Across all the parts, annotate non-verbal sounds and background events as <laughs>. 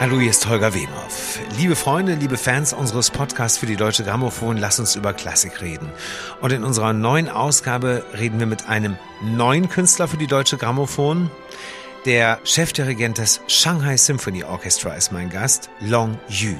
Hallo, hier ist Holger Wemhoff. Liebe Freunde, liebe Fans unseres Podcasts für die Deutsche Grammophon, lasst uns über Klassik reden. Und in unserer neuen Ausgabe reden wir mit einem neuen Künstler für die Deutsche Grammophon. Der Chefdirigent des Shanghai Symphony Orchestra ist mein Gast, Long Yu.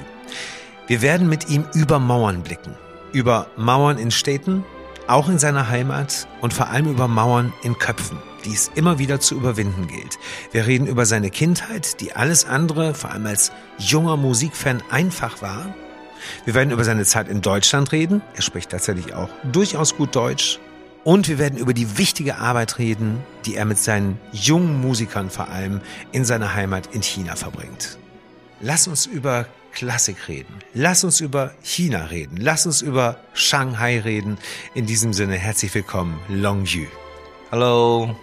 Wir werden mit ihm über Mauern blicken. Über Mauern in Städten, auch in seiner Heimat und vor allem über Mauern in Köpfen die es immer wieder zu überwinden gilt. Wir reden über seine Kindheit, die alles andere, vor allem als junger Musikfan, einfach war. Wir werden über seine Zeit in Deutschland reden. Er spricht tatsächlich auch durchaus gut Deutsch. Und wir werden über die wichtige Arbeit reden, die er mit seinen jungen Musikern vor allem in seiner Heimat in China verbringt. Lass uns über Klassik reden. Lass uns über China reden. Lass uns über Shanghai reden. In diesem Sinne herzlich willkommen, Long Yu. Hello.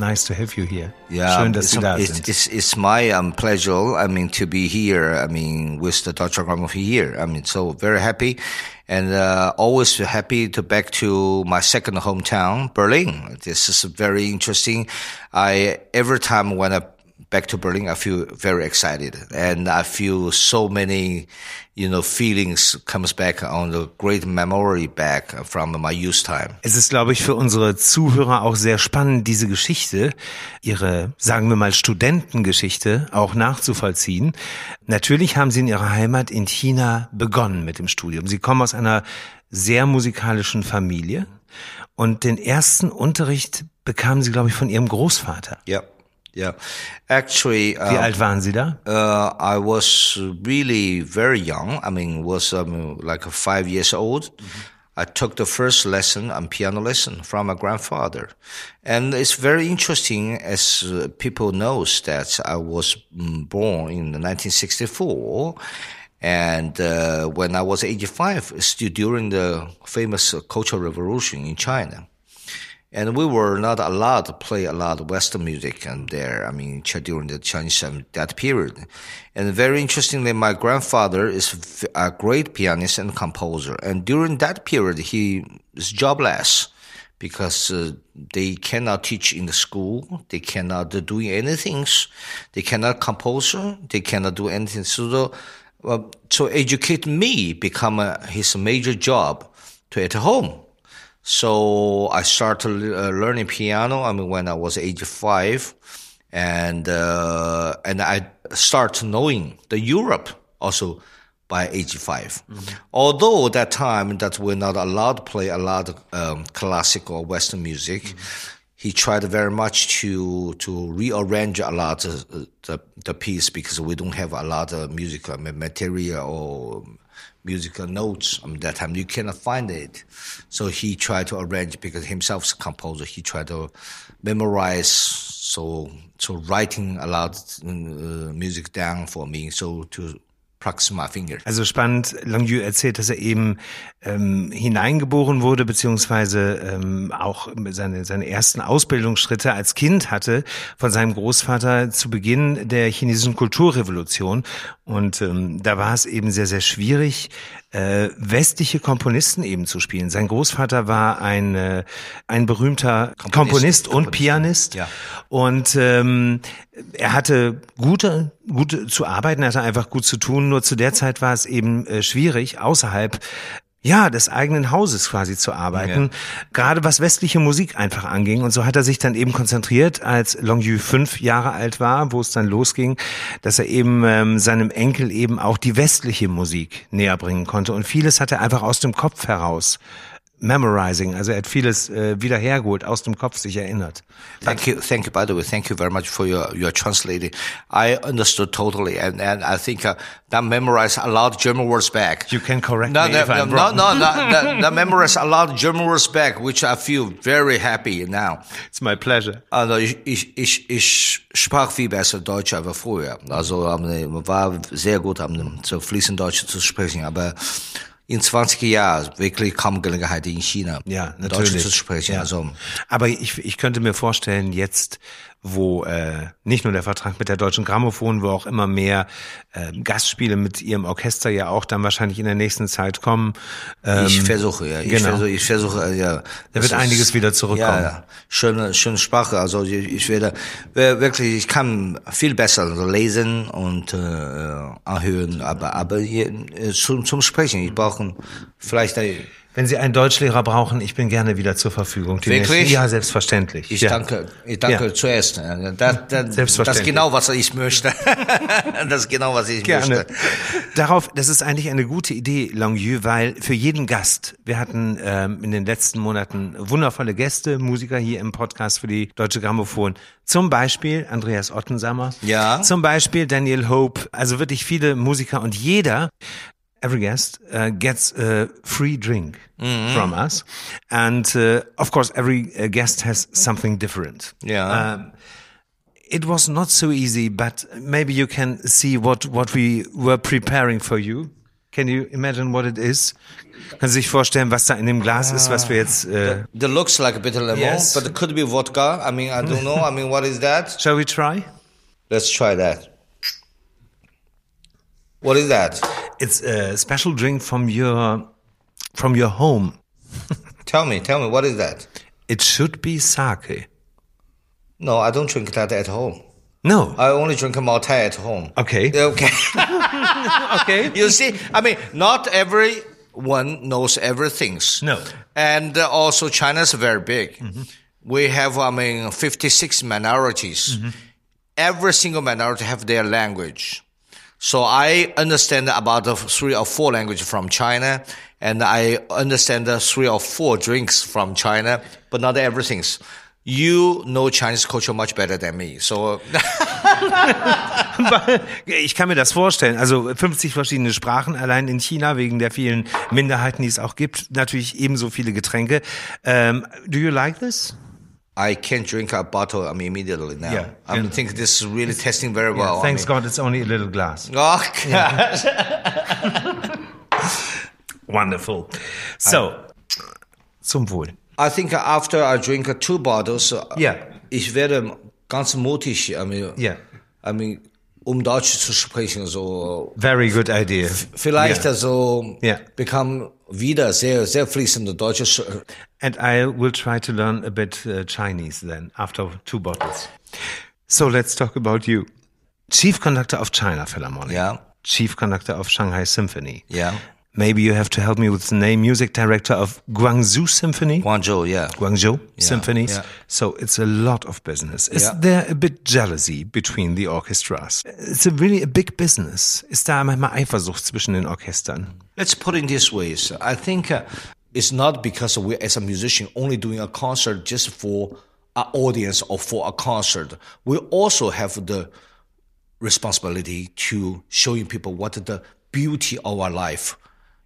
Nice to have you here. Yeah, Schön, dass it's, Sie da it's, sind. It's, it's my um, pleasure. I mean, to be here. I mean, with the Deutsche Grammophon here. I mean, so very happy, and uh, always happy to back to my second hometown, Berlin. This is very interesting. I every time when I back to Berlin, I feel very excited, and I feel so many, you know, feelings comes back on the great memory back from my youth time. Es ist, glaube ich, für unsere Zuhörer auch sehr spannend, diese Geschichte, ihre, sagen wir mal, Studentengeschichte auch nachzuvollziehen. Natürlich haben Sie in Ihrer Heimat in China begonnen mit dem Studium. Sie kommen aus einer sehr musikalischen Familie und den ersten Unterricht bekamen Sie, glaube ich, von Ihrem Großvater. Yeah. Yeah, actually, Wie uh, alt waren Sie da? Uh, I was really very young. I mean, was um, like five years old. I took the first lesson, um, piano lesson from my grandfather, and it's very interesting as uh, people knows that I was mm, born in 1964. And uh, when I was 85, still during the famous Cultural Revolution in China, and we were not allowed to play a lot of Western music and there. I mean, during the Chinese that period. And very interestingly, my grandfather is a great pianist and composer. And during that period, he is jobless because uh, they cannot teach in the school. They cannot do anything. They cannot compose. They cannot do anything. So, the, to educate me become uh, his major job to at home. So I started uh, learning piano. I mean, when I was age five, and uh, and I start knowing the Europe also by age 5 Although that time that we're not allowed to play a lot of um, classical or Western music, he tried very much to to rearrange a lot of uh, the the piece because we don't have a lot of musical material or musical notes um, that time. You cannot find it. So he tried to arrange because himself a composer he tried to memorize so so writing a lot uh, music down for me. So to my finger Also spannend, Longyu erzählt, dass er eben ähm, hineingeboren wurde, beziehungsweise ähm, auch seine, seine ersten Ausbildungsschritte als Kind hatte von seinem Großvater zu Beginn der chinesischen Kulturrevolution. Und ähm, da war es eben sehr, sehr schwierig, äh, westliche Komponisten eben zu spielen. Sein Großvater war ein, äh, ein berühmter Komponist, Komponist, und Komponist, Pianist. ja. Und ähm, er hatte gute, gute zu arbeiten, er hatte einfach gut zu tun. Nur zu der Zeit war es eben äh, schwierig, außerhalb ja, des eigenen Hauses quasi zu arbeiten. Gerade was westliche Musik einfach anging. Und so hat er sich dann eben konzentriert, als Longyu fünf Jahre alt war, wo es dann losging, dass er eben ähm, seinem Enkel eben auch die westliche Musik näher bringen konnte. Und vieles hat er einfach aus dem Kopf heraus memorizing. Also er hat vieles äh, wieder hergeholt, aus dem Kopf sich erinnert. Thank you, thank you. By the way, thank you very much for your your translating. I understood totally, and and I think uh, that memorized a lot of German words back. You can correct no, me no, if I'm no, wrong. no, no, <laughs> that, that memorized a lot of German words back, which I feel very happy now. It's my pleasure. Also ich, ich, ich, ich sprach viel besser Deutsch als früher. Also war sehr gut, ähm, so fließend Deutsch zu sprechen, aber in 20 Jahren wirklich kaum Gelegenheit in China Ja, Deutsch natürlich. zu sprechen. Ja. Also Aber ich, ich könnte mir vorstellen, jetzt, wo äh, nicht nur der Vertrag mit der Deutschen Grammophon, wo auch immer mehr äh, Gastspiele mit ihrem Orchester ja auch dann wahrscheinlich in der nächsten Zeit kommen. Ähm, ich versuche, ja. Ich genau. versuche, ich versuche, äh, ja. Da wird einiges wieder zurückkommen. Ja, ja. Schöne, schöne Sprache. Also ich, ich werde wirklich, ich kann viel besser lesen und äh, anhören, aber aber hier, äh, zum, zum Sprechen. Ich brauche vielleicht ein wenn Sie einen Deutschlehrer brauchen, ich bin gerne wieder zur Verfügung. Die Wirklich? Ja, selbstverständlich. Ich ja. danke, ich danke ja. zuerst. Das, das, selbstverständlich. das ist genau, was ich möchte. <laughs> das ist genau, was ich gerne. möchte. Darauf, das ist eigentlich eine gute Idee, Longue, weil für jeden Gast, wir hatten ähm, in den letzten Monaten wundervolle Gäste, Musiker hier im Podcast für die Deutsche Grammophon. Zum Beispiel Andreas Ottensammer. Ja. Zum Beispiel Daniel Hope. Also wirklich viele Musiker und jeder every guest uh, gets a free drink mm-hmm. from us, and uh, of course, every uh, guest has something different. Yeah. Um, it was not so easy, but maybe you can see what what we were preparing for you. Can you imagine what it is? Sie sich vorstellen, was da in dem Glas ist, was wir jetzt? Äh the, looks like a bit of lemon, yes. but it could be vodka. I mean, I don't know. I mean, what is that? Shall we try? Let's try that. What is that? It's a special drink from your from your home. <laughs> tell me, tell me, what is that? It should be sake. No, I don't drink that at home. No. I only drink a Maotai at home. Okay. <laughs> Okay. <laughs> okay. You see, I mean, not everyone knows everything. No. And uh, also, China's very big. Mm-hmm. We have, I mean, 56 minorities. Mm-hmm. Every single minority have their language. So I understand about the three or four languages from China, and I understand the three or four drinks from China, but not everything. You know Chinese culture much better than me, so. <laughs> ich kann mir das vorstellen. Also 50 verschiedene Sprachen allein in China wegen der vielen Minderheiten, die es auch gibt. Natürlich ebenso viele Getränke. Um, do you like this? I can drink a bottle I mean, immediately now. Yeah, I yeah. think this is really testing very well. Yeah, thanks I mean. God, it's only a little glass. <laughs> Oh gosh. Wonderful. So, I, zum Wohl. I think after I drink two bottles, yeah. ich werde ganz mutig. I mean, yeah. I mean, um Deutsch zu sprechen, so. Very good idea. Vielleicht yeah. so yeah. become wieder sehr, sehr fließende Deutsche. And I will try to learn a bit uh, Chinese then after two bottles. So let's talk about you. Chief conductor of China Philharmonic. Yeah. Chief conductor of Shanghai Symphony. Yeah. Maybe you have to help me with the name music director of Guangzhou Symphony. Guangzhou, yeah. Guangzhou yeah, Symphonies. Yeah. So it's a lot of business. Is yeah. there a bit jealousy between the orchestras? It's a really a big business. Ist da manchmal Eifersucht zwischen den Orchestern? Let's put it this way. So I think uh, it's not because we as a musician only doing a concert just for an audience or for a concert. We also have the responsibility to showing people what the beauty of our life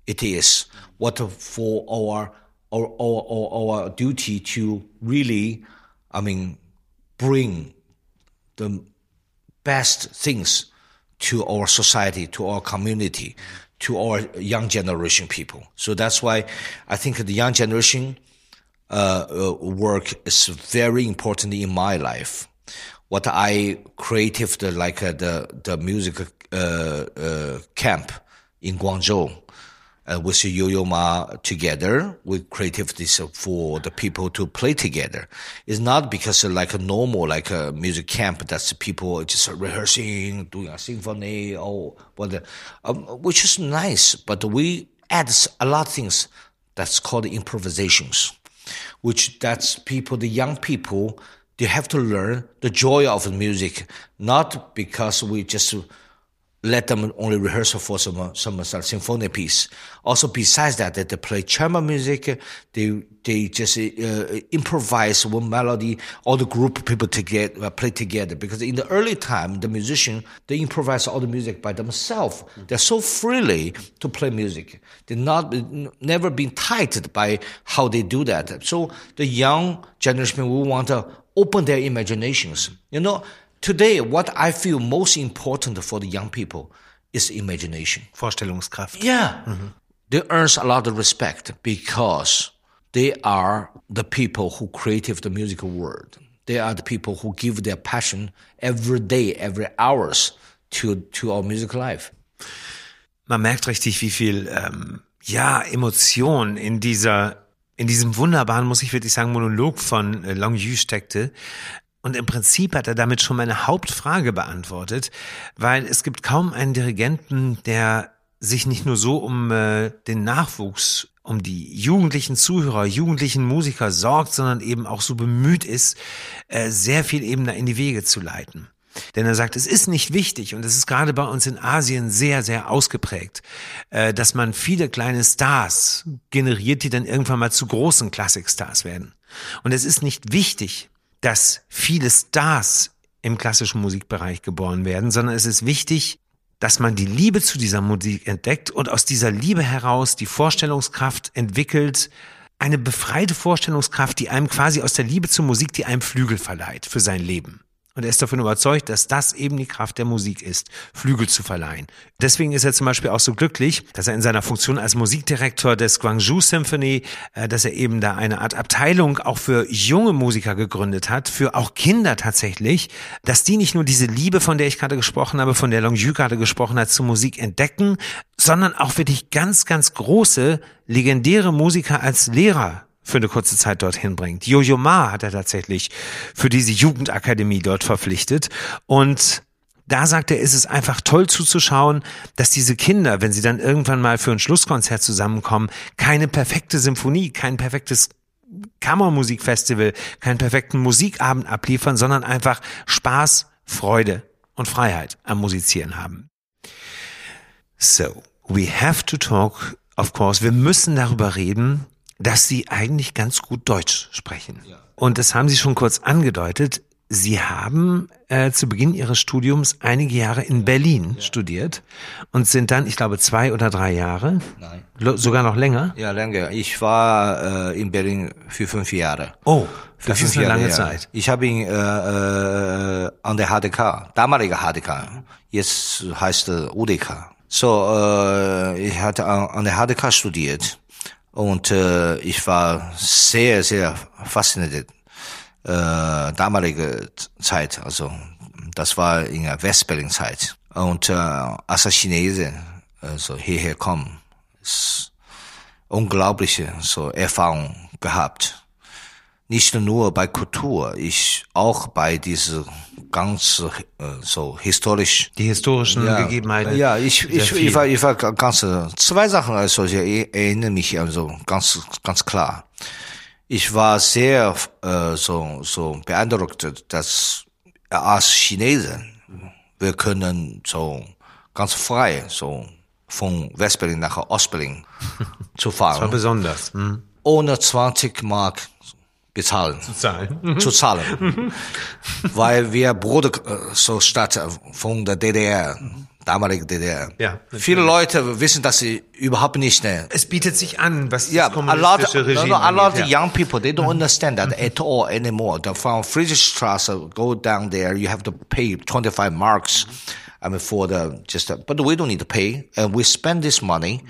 it is, what for our our, our, our duty to really, I mean, bring the best things to our society, to our community, to our young generation people. So that's why I think the young generation uh, uh, work is very important in my life. What I created, the, like uh, the the music uh, uh, camp in Guangzhou uh, with Yo-Yo Ma together. We created this for the people to play together. It's not because of like a normal like a music camp that's people just rehearsing, doing a symphony or what, um, which is nice. But we add a lot of things that's called improvisations, which that's people, the young people, they have to learn the joy of music, not because we just let them only rehearse for some some, some symphony piece. Also, besides that, they play chamber music. They they just uh, improvise one melody. All the group people together uh, play together because in the early time, the musician they improvise all the music by themselves. They're so freely to play music. They're not never been tied by how they do that. So the young generation we want to open their imaginations. You know Today, what I feel most important for the young people is imagination. Vorstellungskraft. Yeah. Mm-hmm. They earn a lot of respect because they are the people who created the musical world. they are the people who give their passion every day, every hours to, to our music life. Man merkt richtig, wie viel, ähm, ja, Emotion in dieser, in diesem wunderbaren, muss ich wirklich sagen, Monolog von äh, Long Yu steckte. Und im Prinzip hat er damit schon meine Hauptfrage beantwortet, weil es gibt kaum einen Dirigenten, der sich nicht nur so um äh, den Nachwuchs, um die jugendlichen Zuhörer, jugendlichen Musiker sorgt, sondern eben auch so bemüht ist, äh, sehr viel eben da in die Wege zu leiten. Denn er sagt, es ist nicht wichtig, und es ist gerade bei uns in Asien sehr, sehr ausgeprägt, äh, dass man viele kleine Stars generiert, die dann irgendwann mal zu großen Klassikstars werden. Und es ist nicht wichtig, dass viele Stars im klassischen Musikbereich geboren werden, sondern es ist wichtig, dass man die Liebe zu dieser Musik entdeckt und aus dieser Liebe heraus die Vorstellungskraft entwickelt, eine befreite Vorstellungskraft, die einem quasi aus der Liebe zur Musik, die einem Flügel verleiht für sein Leben. Und er ist davon überzeugt, dass das eben die Kraft der Musik ist, Flügel zu verleihen. Deswegen ist er zum Beispiel auch so glücklich, dass er in seiner Funktion als Musikdirektor des Guangzhou Symphony, äh, dass er eben da eine Art Abteilung auch für junge Musiker gegründet hat, für auch Kinder tatsächlich, dass die nicht nur diese Liebe, von der ich gerade gesprochen habe, von der Long Yu gerade gesprochen hat, zur Musik entdecken, sondern auch wirklich ganz, ganz große, legendäre Musiker als Lehrer für eine kurze Zeit dorthin bringt. Jojo Ma hat er tatsächlich für diese Jugendakademie dort verpflichtet und da sagt er, ist es einfach toll zuzuschauen, dass diese Kinder, wenn sie dann irgendwann mal für ein Schlusskonzert zusammenkommen, keine perfekte Symphonie, kein perfektes Kammermusikfestival, keinen perfekten Musikabend abliefern, sondern einfach Spaß, Freude und Freiheit am Musizieren haben. So, we have to talk, of course, wir müssen darüber reden, dass Sie eigentlich ganz gut Deutsch sprechen. Ja. Und das haben Sie schon kurz angedeutet. Sie haben äh, zu Beginn Ihres Studiums einige Jahre in Berlin ja. studiert und sind dann, ich glaube, zwei oder drei Jahre, Nein. sogar noch länger. Ja, länger. Ich war äh, in Berlin für fünf Jahre. Oh, für das ist eine Jahre, lange Zeit. Ich habe ihn äh, äh, an der HDK, damalige HDK, jetzt heißt äh, UDK. So, äh, ich hatte an, an der HDK studiert und äh, ich war sehr, sehr fasziniert. Äh, damalige Zeit, also das war in der Westberlin-Zeit. Und äh, als Chinese also hierher kommen, ist unglaubliche so Erfahrung gehabt nicht nur bei Kultur, ich auch bei diese ganz äh, so historisch die historischen ja, Gegebenheiten. Ja, ich ich, ich war ich war ganz zwei Sachen also ich erinnere mich also ganz ganz klar. Ich war sehr äh, so so beeindruckt, dass als Chinesen wir können so ganz frei so von Westberlin nach Ostberlin <laughs> zu fahren. Das war besonders. Hm. Ohne 20 Mark bezahlen. Zu zahlen. <laughs> Zu zahlen. <laughs> Weil wir Bruder, äh, so statt von der DDR, damalige DDR. Ja, Viele Leute wissen dass sie überhaupt nicht. Ne. Es bietet sich an, was yeah, das kommunistische a lot, Regime no, no, A lot of young people, they don't understand that at all anymore. The, from Friedrichstraße, go down there, you have to pay 25 marks. I mean, for the just, uh, but we don't need to pay, and we spend this money.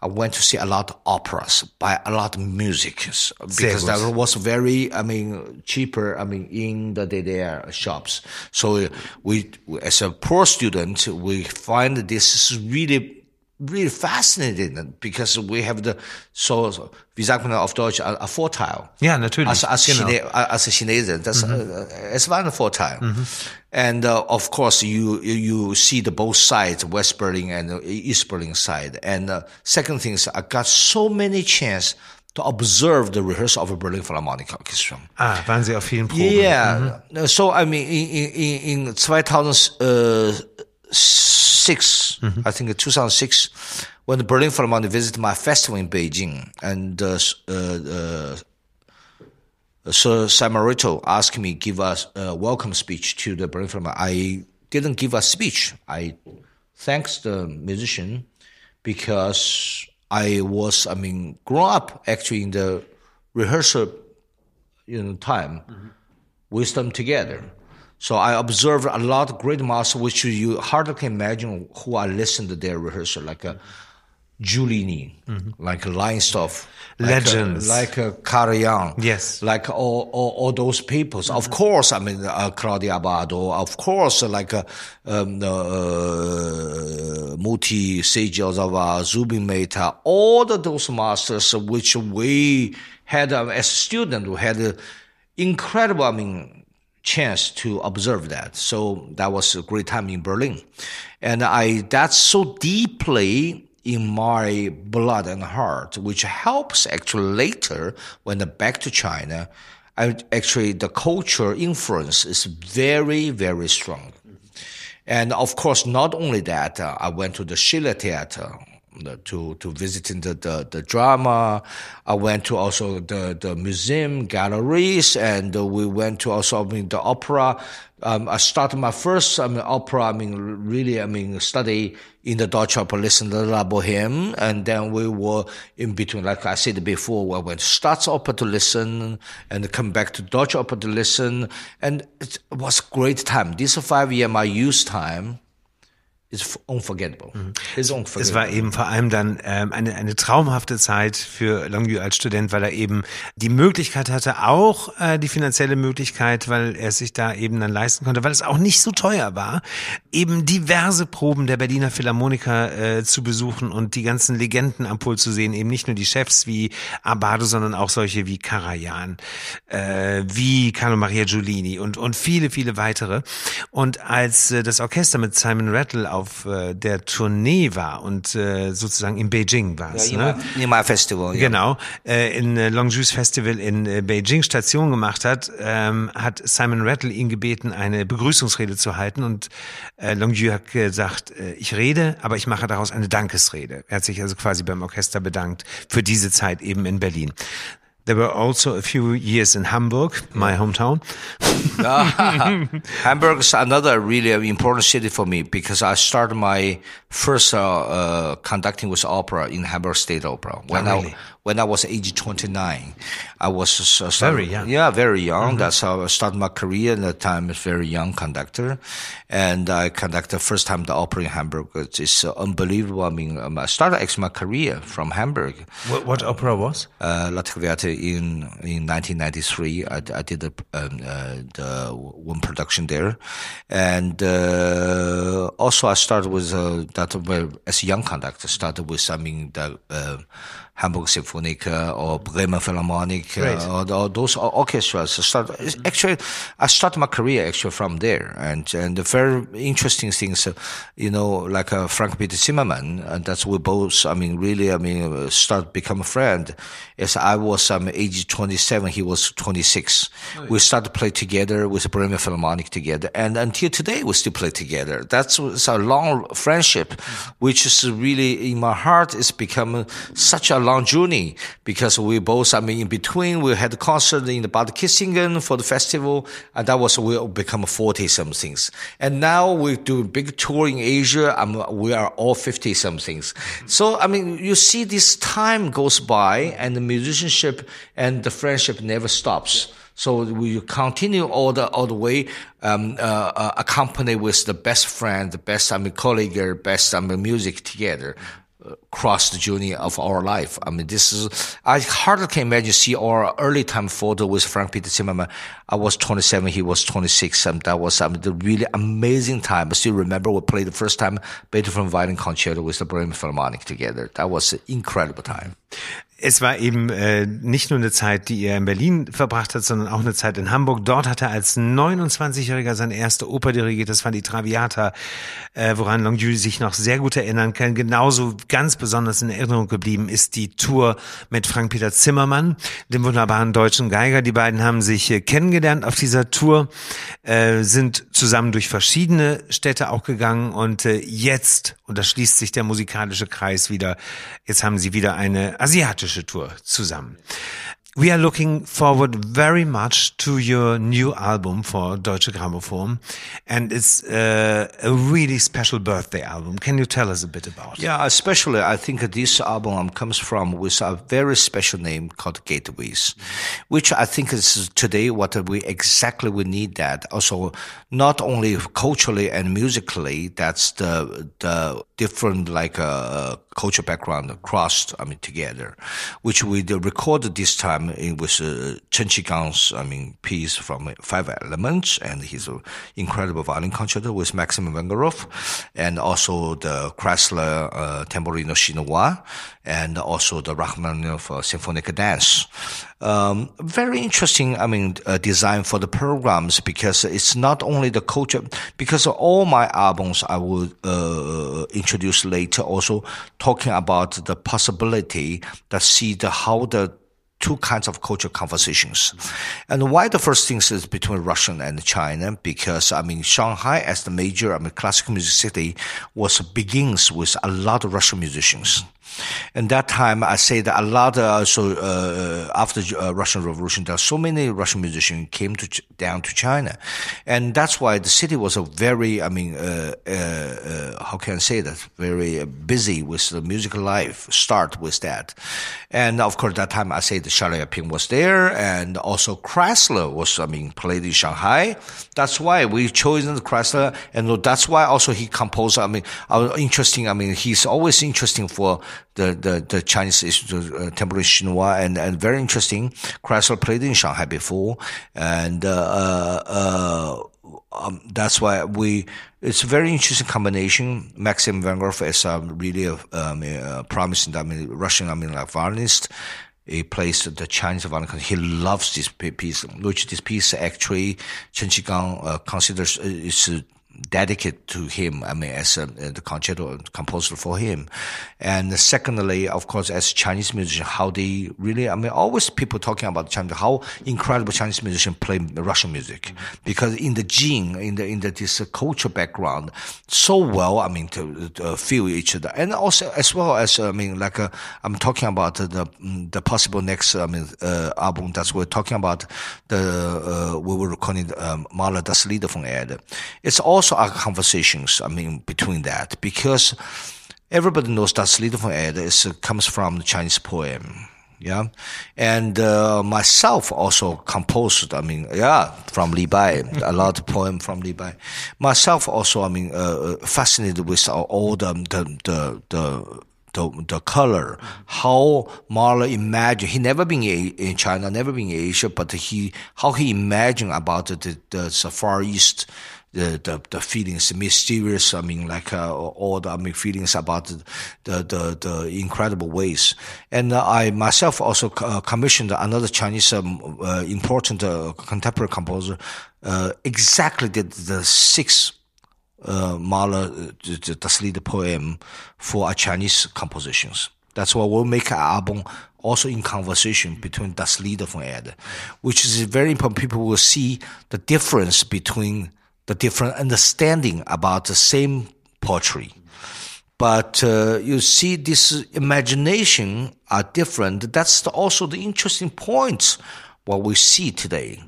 I went to see a lot of operas by a lot of music because that was very, I mean, cheaper. I mean, in the DDR uh, shops. So we, as a poor student, we find this is really really fascinating because we have the so wie sagt man auf Deutsch a, Vorteil. Ja, natürlich. Als, als, genau. Chine, als Chinese, das, mhm. äh, es war ein Vorteil. Mhm. And uh, of course, you you see the both sides, West Berlin and East Berlin side. And uh, second thing is, I got so many chance to observe the rehearsal of a Berlin Philharmonic Orchestra. Ah, waren Sie auf vielen Proben? Yeah. Mhm. So I mean, in in, in 2000. Uh, six, mm-hmm. I think 2006, when the Berlin Philharmonic visited my festival in Beijing, and uh, uh, uh, Sir Simon Rattle asked me give us a welcome speech to the Berlin Philharmonic. I didn't give a speech. I thanks the musician because I was, I mean, grown up actually in the rehearsal, you know, time mm-hmm. with them together. So I observed a lot of great masters, which you hardly can imagine who I listened to their rehearsal, like uh, Giulini, like Leinsdorf, Legends. like uh, like uh, Karajan, Yes. like all, all, all those peoples. Of course, I mean uh, Claudio Abbado. Of course, like uh, um, uh, Muti Seiji Ozawa, Zubin Mehta, all of those masters which we had uh, as a student, we had uh, incredible. I mean chance to observe that. So that was a great time in Berlin. And I, that's so deeply in my blood and heart, which helps actually later when I back to China. I actually, the culture influence is very, very strong. And of course, not only that, uh, I went to the Schiller Theater to to visiting the, the, the drama. I went to also the, the museum galleries, and uh, we went to also I mean the opera. Um, I started my first I mean opera. I mean really I mean study in the Deutsche Oper, listen to La Boheme, and then we were in between. Like I said before, we went to Staatsoper to listen, and come back to Deutsche Oper to listen, and it was great time. This five year my youth time is unforgettable. Is unforgettable. Es war eben vor allem dann ähm, eine, eine traumhafte Zeit für Longyu als Student, weil er eben die Möglichkeit hatte, auch äh, die finanzielle Möglichkeit, weil er sich da eben dann leisten konnte, weil es auch nicht so teuer war, eben diverse Proben der Berliner Philharmoniker äh, zu besuchen und die ganzen Legenden am Pult zu sehen, eben nicht nur die Chefs wie Abado, sondern auch solche wie Karajan, äh, wie Carlo Maria Giulini und, und viele, viele weitere. Und als äh, das Orchester mit Simon Rattle auf äh, der Tournee war und äh, sozusagen in Beijing war es, Ja, ne? Nima Festival. Ja. Genau, äh, in äh, Longjuice Festival in äh, Beijing Station gemacht hat, ähm, hat Simon Rattle ihn gebeten, eine Begrüßungsrede zu halten und äh, Longju hat gesagt, äh, ich rede, aber ich mache daraus eine Dankesrede. Er hat sich also quasi beim Orchester bedankt für diese Zeit eben in Berlin. There were also a few years in Hamburg, my hometown. <laughs> Hamburg is another really important city for me because I started my first uh, uh, conducting with opera in Hamburg State Opera when really? I when I was age 29. I was uh, started- Very young. Yeah, very young. That's how I started my career. At that time, as very young conductor, and I conducted first time the opera in Hamburg. It's, it's uh, unbelievable. I mean, um, I started actually my career from Hamburg. What, what opera was? uh, La Traviata in in 1993. I, I did the um, uh, the one production there, and uh, also I started with uh, that uh, as a young conductor. Started with I mean the. Uh, Hamburg Symphoniker or Bremen Philharmonic, uh, or, or those orchestras. I started, actually, I started my career actually from there, and and the very interesting things, uh, you know, like uh, Frank Peter Zimmermann, and that's we both. I mean, really, I mean, uh, start become a friend. As I was um, age twenty seven, he was twenty six. We started to play together with Bremen Philharmonic together, and until today we still play together. That's a long friendship, which is really in my heart. It's become such a long journey because we both, I mean, in between we had a concert in the Bad Kissingen for the festival, and that was we become forty somethings. And now we do big tour in Asia. and we are all fifty somethings. So I mean, you see, this time goes by, and the musicianship and the friendship never stops. So we continue all the all the way, um, uh, uh, accompany with the best friend, the best I mean colleague, best I mean music together. Across the journey of our life. I mean, this is, I hardly can imagine see our early time photo with Frank Peter Zimmermann. I was 27, he was 26, and that was, I mean, the really amazing time. I still remember we played the first time Beethoven Violin Concerto with the Bremen Philharmonic together. That was an incredible time. Es war eben äh, nicht nur eine Zeit, die er in Berlin verbracht hat, sondern auch eine Zeit in Hamburg. Dort hat er als 29-Jähriger seine erste Oper dirigiert. Das war die Traviata, äh, woran Longju sich noch sehr gut erinnern kann. Genauso ganz besonders in Erinnerung geblieben ist die Tour mit Frank-Peter Zimmermann, dem wunderbaren deutschen Geiger. Die beiden haben sich äh, kennengelernt auf dieser Tour, äh, sind zusammen durch verschiedene Städte auch gegangen und äh, jetzt, und da schließt sich der musikalische Kreis wieder, jetzt haben sie wieder eine asiatische Tour zusammen. We are looking forward very much to your new album for Deutsche Grammophon, and it's uh, a really special birthday album. Can you tell us a bit about it? Yeah, especially I think this album comes from with a very special name called Gateways, which I think is today what we exactly we need that. Also, not only culturally and musically, that's the the different like uh, culture background crossed, I mean, together, which we recorded this time in, with uh, Chen Qigang's, I mean, piece from Five Elements and his incredible violin concerto with Maxim Vengerov, and also the Kreisler uh, Tamburino Chinois, and also the Rachmaninoff uh, Symphonic Dance. Um, very interesting, I mean, uh, design for the programs because it's not only the culture, because all my albums I will uh, introduce later also talking about the possibility that see the how the two kinds of cultural conversations. And why the first thing is between Russian and China? Because, I mean, Shanghai as the major, I mean, classical music city was begins with a lot of Russian musicians. And that time, I say that a lot uh, so uh, after uh, Russian Revolution, there are so many Russian musicians came to down to China, and that's why the city was a very, I mean, uh, how can I say that? Very busy with the musical life. Start with that, and of course, that time I say the Chaliapin was there, and also Kreisler was, I mean, played in Shanghai. That's why we chosen Kreisler, and that's why also he composed. I mean, interesting. I mean, he's always interesting for the, the, the Chinese uh, Temple Chinois, and, and very interesting. Kreisler played in Shanghai before, and uh, uh, um, that's why we. It's a very interesting combination. Maxim Vengerov is um, really a, um, a promising. I mean, Russian. I mean, like violinist. He plays the Chinese violin. He loves this piece, which this piece actually Chen Qigang uh, considers uh, is dedicated to him. I mean, as a, the concerto composer for him. And secondly, of course, as Chinese musician, how they really, I mean, always people talking about China, how incredible Chinese musicians play Russian music. Because in the gene, in the, in the, this culture background, so well, I mean, to, to feel each other. And also, as well as, I mean, like, uh, I'm talking about the, the possible next, I mean, uh, album that we're talking about, the, uh, we were recording, um, Mahler Das Lied von Erde. It's also our conversations, I mean, between that, because everybody knows that Lied von Erde is, uh, comes from the Chinese poem. Yeah. And, uh, myself also composed, I mean, yeah, from Li Bai, a lot of poem from Li Bai. Myself also, I mean, uh, uh fascinated with all the, the, the, the the the color, how Mahler imagined. He never been in China, never been in Asia, but he how he imagined about the the, the Far East the, the, the feelings, mysterious, I mean, like, uh, all the, I mean, feelings about the, the, the, the incredible ways. And uh, I myself also uh, commissioned another Chinese, um, uh, important, contemporary composer, exactly did the six, uh, Mahler, the, Das Lied poem for Chinese compositions. That's why we'll make an album also in conversation between Das Lied von Erde, which is very important. People will see the difference between the different understanding about the same poetry. But uh, you see, this imagination are different. That's the, also the interesting point what we see today,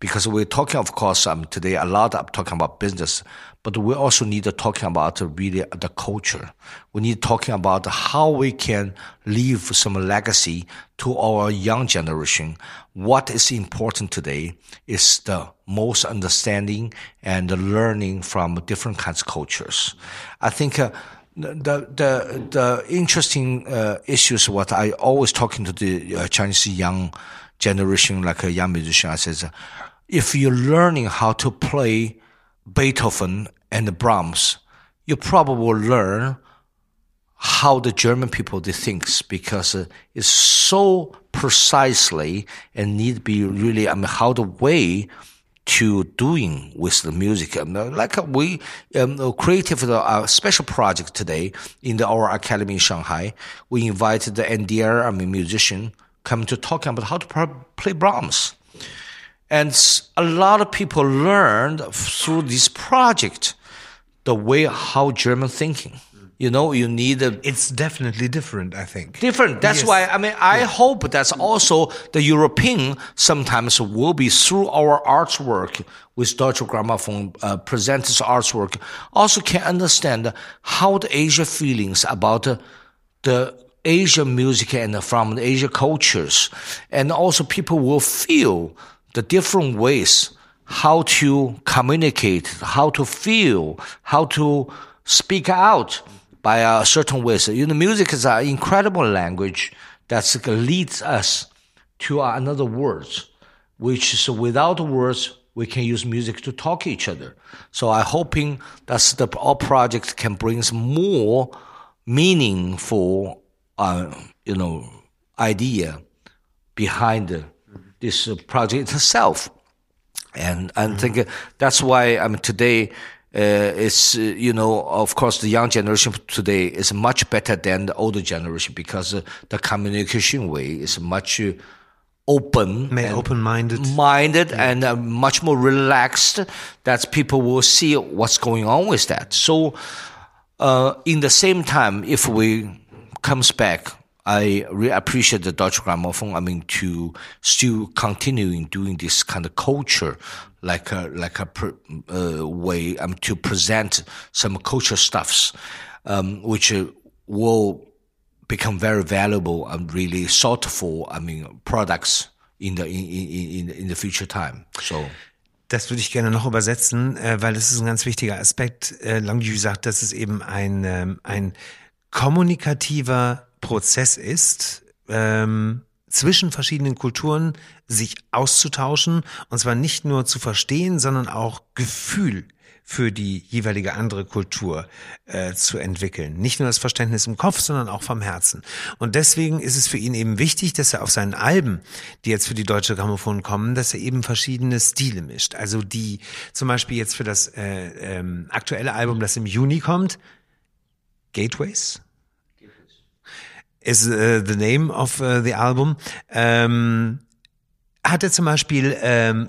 because we're talking, of course, um, today a lot of talking about business, but we also need to talking about really the culture. We need talking about how we can leave some legacy to our young generation. What is important today is the most understanding and learning from different kinds of cultures. I think. Uh, the the the interesting uh, issues what I always talking to the uh, Chinese young generation like a young musician I says if you're learning how to play Beethoven and Brahms, you probably will learn how the German people they thinks because uh, it's so precisely and need be really I mean how the way to doing with the music. Um, like we um, creative a uh, special project today in the, our academy in Shanghai. We invited the NDR I mean musician come to talk about how to play Brahms. And a lot of people learned through this project the way how German thinking. You know, you need a. It's definitely different, I think. Different. That's yes. why, I mean, I yeah. hope that's also the European sometimes will be through our artwork with Deutsche Grammophon uh, presents artwork, also can understand how the Asia feelings about uh, the Asian music and from the Asia cultures. And also people will feel the different ways how to communicate, how to feel, how to speak out by a certain ways. You know, music is an incredible language that leads us to another words, which is without words, we can use music to talk to each other. So I'm hoping that the all project can bring more meaningful, uh, you know, idea behind this project itself. And I mm-hmm. think that's why I mean today uh, is uh, you know of course the young generation today is much better than the older generation because uh, the communication way is much uh, open, open-minded, minded, yeah. and uh, much more relaxed. That people will see what's going on with that. So, uh, in the same time, if we comes back I really appreciate the Deutsche Grammophon. I mean, to still continuing doing this kind of culture, like a like a uh, way um, to present some culture stuffs, um, which uh, will become very valuable and really thoughtful. I mean, products in the in in in the future time. So. Das würde ich gerne noch übersetzen, äh, weil es ist ein ganz wichtiger Aspekt. Äh, Long Yu sagt, dass es eben ein, ähm, ein kommunikativer Prozess ist, ähm, zwischen verschiedenen Kulturen sich auszutauschen und zwar nicht nur zu verstehen, sondern auch Gefühl für die jeweilige andere Kultur äh, zu entwickeln. Nicht nur das Verständnis im Kopf, sondern auch vom Herzen. Und deswegen ist es für ihn eben wichtig, dass er auf seinen Alben, die jetzt für die deutsche Grammophon kommen, dass er eben verschiedene Stile mischt. Also die zum Beispiel jetzt für das äh, ähm, aktuelle Album, das im Juni kommt, Gateways, is uh, the name of uh, the album. Ähm, hat er zum Beispiel ähm,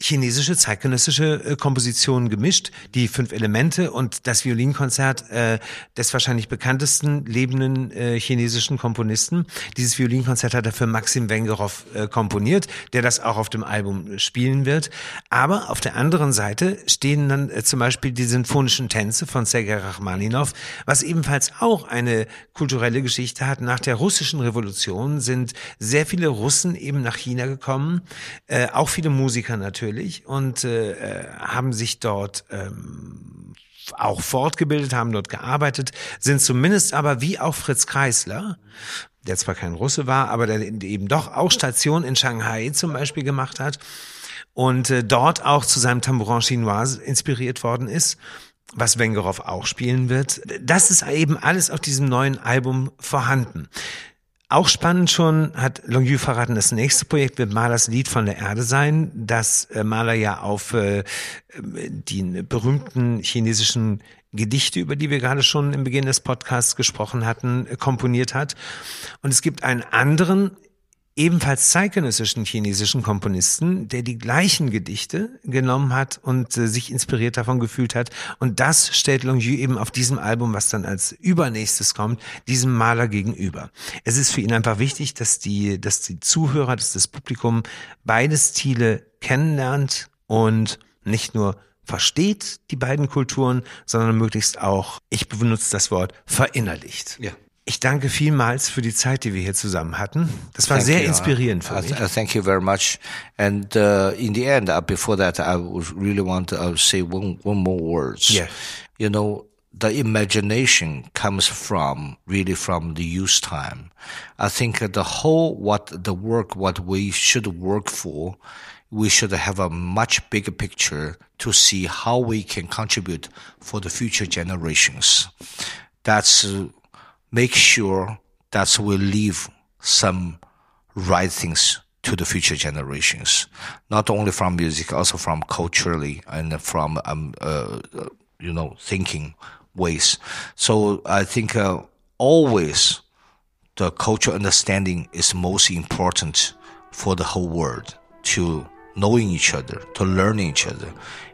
chinesische zeitgenössische äh, Kompositionen gemischt, die fünf Elemente und das Violinkonzert äh, des wahrscheinlich bekanntesten lebenden äh, chinesischen Komponisten. Dieses Violinkonzert hat er für Maxim Wengerow äh, komponiert, der das auch auf dem Album spielen wird. Aber auf der anderen Seite stehen dann äh, zum Beispiel die sinfonischen Tänze von Sergei Rachmaninov, was ebenfalls auch eine kulturelle Geschichte hat. Nach der russischen Revolution sind sehr viele Russen eben nach China gekommen, äh, auch viele Musiker natürlich natürlich und äh, haben sich dort ähm, auch fortgebildet, haben dort gearbeitet, sind zumindest aber wie auch Fritz Kreisler, der zwar kein Russe war, aber der eben doch auch Station in Shanghai zum Beispiel gemacht hat und äh, dort auch zu seinem Tambourin Chinois inspiriert worden ist was Wengerow auch spielen wird. Das ist eben alles auf diesem neuen Album vorhanden. Auch spannend schon hat Longyu verraten, das nächste Projekt wird Malers Lied von der Erde sein, das äh, Maler ja auf äh, die berühmten chinesischen Gedichte, über die wir gerade schon im Beginn des Podcasts gesprochen hatten, komponiert hat. Und es gibt einen anderen ebenfalls zeitgenössischen chinesischen Komponisten, der die gleichen Gedichte genommen hat und äh, sich inspiriert davon gefühlt hat. Und das stellt Longju eben auf diesem Album, was dann als übernächstes kommt, diesem Maler gegenüber. Es ist für ihn einfach wichtig, dass die, dass die Zuhörer, dass das Publikum beide Stile kennenlernt und nicht nur versteht die beiden Kulturen, sondern möglichst auch, ich benutze das Wort, verinnerlicht. Ja. Ich danke vielmals für die Zeit, die wir hier zusammen hatten. Das war thank sehr you. inspirierend für uh, mich. Uh, thank you very much. And uh, in the end, uh, before that, I would really want to uh, say one one more words. Yeah. You know, the imagination comes from really from the use time. I think the whole what the work what we should work for, we should have a much bigger picture to see how we can contribute for the future generations. That's make sure that we leave some right things to the future generations, not only from music, also from culturally and from um, uh, you know thinking ways. So I think uh, always the cultural understanding is most important for the whole world to knowing each other, to learning each other,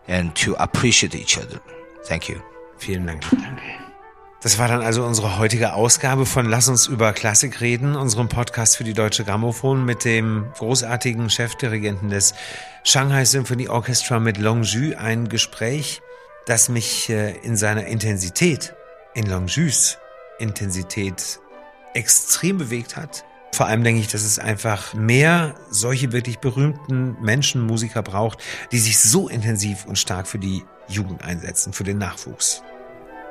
and to appreciate each other. Thank you. Vielen Dank. Das war dann also unsere heutige Ausgabe von Lass uns über Klassik reden, unserem Podcast für die Deutsche Grammophon mit dem großartigen Chefdirigenten des Shanghai Symphony Orchestra mit Long Ju. Ein Gespräch, das mich äh, in seiner Intensität, in Long Jus Intensität extrem bewegt hat. Vor allem denke ich, dass es einfach mehr solche wirklich berühmten Menschen, Musiker braucht, die sich so intensiv und stark für die Jugend einsetzen, für den Nachwuchs.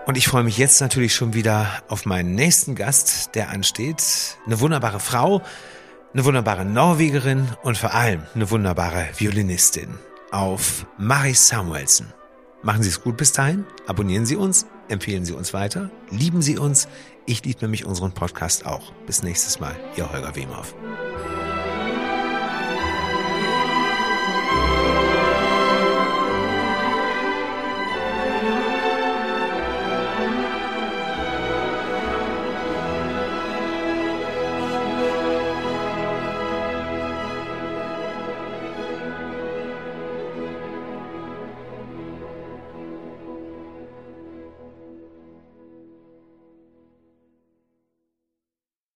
Und ich freue mich jetzt natürlich schon wieder auf meinen nächsten Gast, der ansteht. Eine wunderbare Frau, eine wunderbare Norwegerin und vor allem eine wunderbare Violinistin. Auf Marie Samuelsen. Machen Sie es gut bis dahin. Abonnieren Sie uns, empfehlen Sie uns weiter, lieben Sie uns. Ich liebe nämlich unseren Podcast auch. Bis nächstes Mal. Ihr Holger Wemhoff.